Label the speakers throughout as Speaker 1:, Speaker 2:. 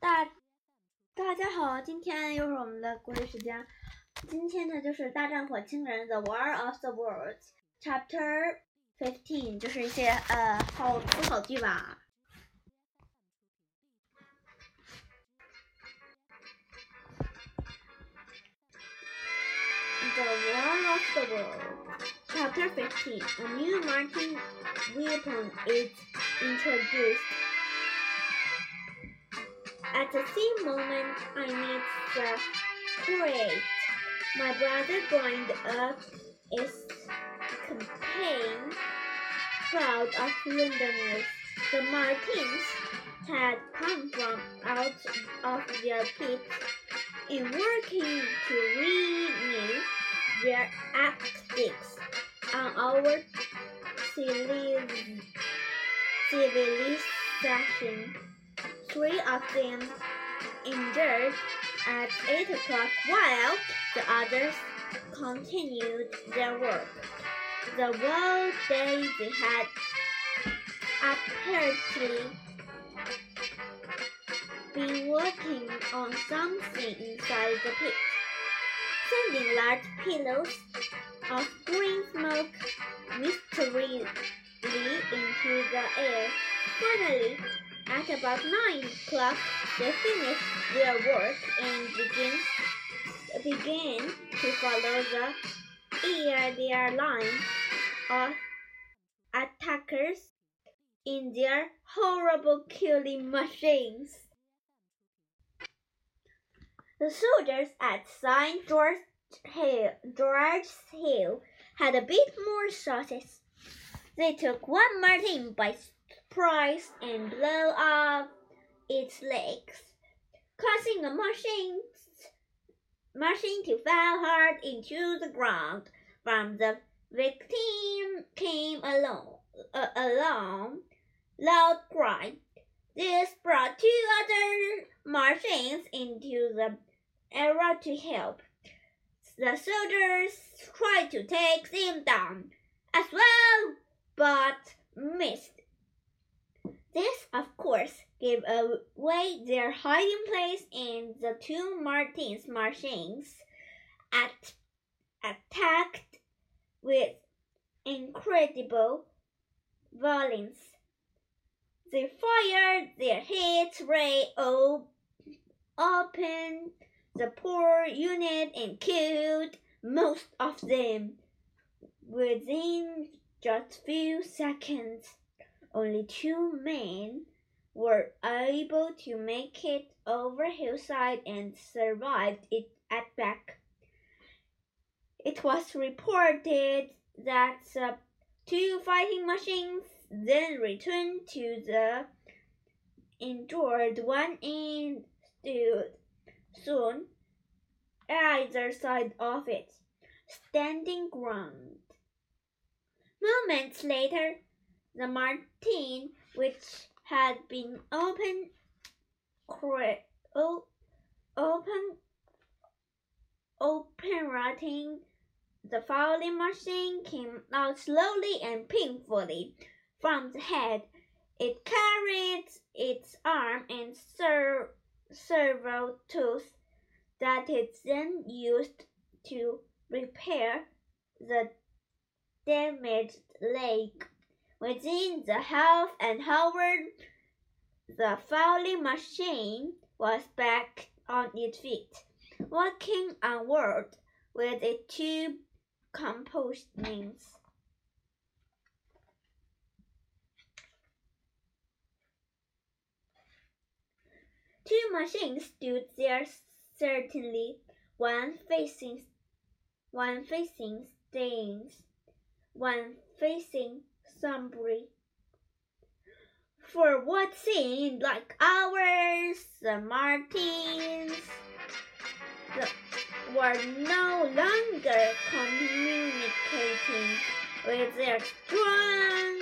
Speaker 1: 大大家好，今天又是我们的故事时间。今天呢，就是大战火星人 The War of the Worlds Chapter Fifteen，就是一些呃好词好句吧。The War of the Worlds Chapter Fifteen. A new Martin weapon is introduced. At the same moment, I meet the crate. My brother joined up his campaign crowd of Londoners. The Martins had come from out of their pits in working to renew their tactics on our civili- civilization. Three of them injured at 8 o'clock while the others continued their work. The whole day they had apparently been working on something inside the pit, sending large pillows of green smoke mysteriously into the air. Finally, at about nine o'clock, they finished their work and began began to follow the their line of attackers in their horrible killing machines. The soldiers at St. George's Hill had a bit more success. They took one Martin by and blow off its legs, causing a machine, machine to fall hard into the ground. From the victim came a long, a, long, loud cry. This brought two other Martians into the area to help. The soldiers tried to take them down as well, but missed. This, of course, gave away their hiding place, and the two Martins machines at, attacked with incredible violence. They fired their hits ray open the poor unit and killed most of them within just few seconds. Only two men were able to make it over hillside and survived it at back. It was reported that the two fighting machines then returned to the injured one and stood soon either side of it, standing ground. Moments later, the Martin, which had been open, open, operating the fouling machine, came out slowly and painfully from the head. It carried its arm and ser- several tools that it then used to repair the damaged leg. Within the half an hour, the fouling machine was back on its feet, walking onward with its two components. Two machines stood there certainly, one facing one facing Staines, one facing Sunbury. For what seemed like hours, the Martins the, were no longer communicating with their strong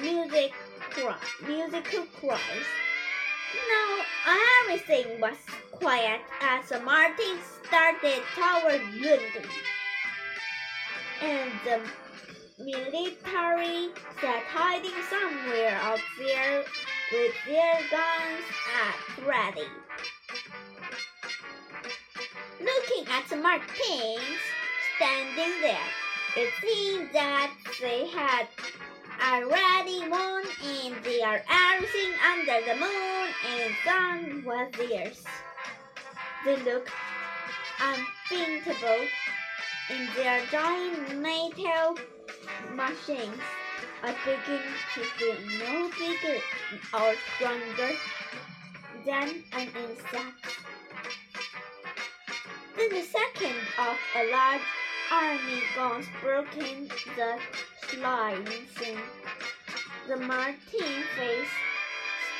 Speaker 1: music cry, musical cries. Now everything was quiet as the Martins started toward London. And the military sat hiding somewhere out there with their guns at ready. Looking at the Martins standing there, it seemed that they had already won and they are everything under the moon and sun was theirs. They looked unbeatable in their giant metal machines. are beginning to feel no bigger or stronger than an insect. Then the second of a large army guns broke in the and the Martin face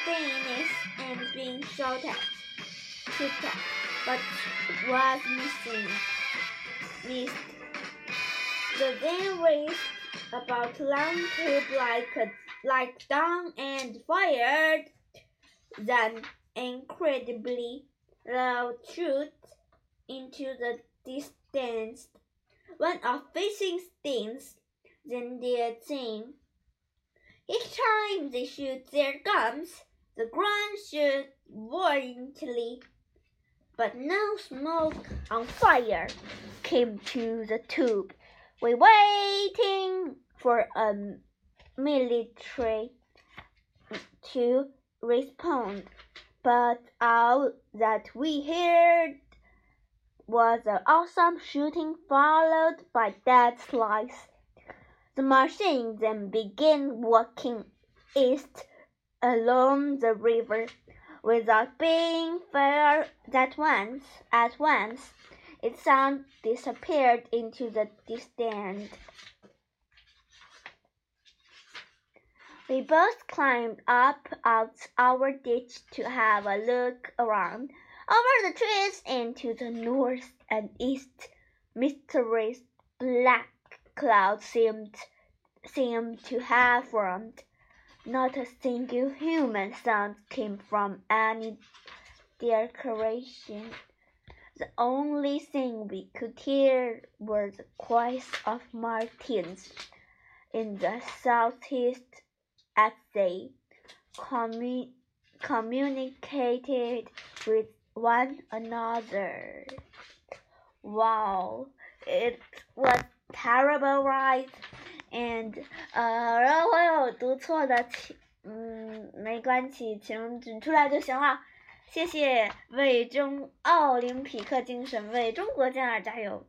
Speaker 1: stainless and being shot at, shot at, but was missing. Missed. The then raised about long tube like like down and fired. Then incredibly loud shoot into the distance. One of facing stings, then their thing. Each time they shoot their guns, the ground shoots violently, but no smoke on fire came to the tube. We waiting for a military to respond, but all that we heard was an awesome shooting followed by dead slice. The machine then began walking east along the river without being fired at once. At once, its sound disappeared into the distance. We both climbed up out our ditch to have a look around. Over the trees and to the north and east, mysterious black clouds seemed seemed to have formed. Not a single human sound came from any direction. The only thing we could hear were the cries of martins in the southeast as they commu- communicated with one another. Wow, it was terrible, right? And 呃，然后我有读错的，请嗯没关系，请指出来就行了。 谢谢，为中奥林匹克精神，为中国健儿加油！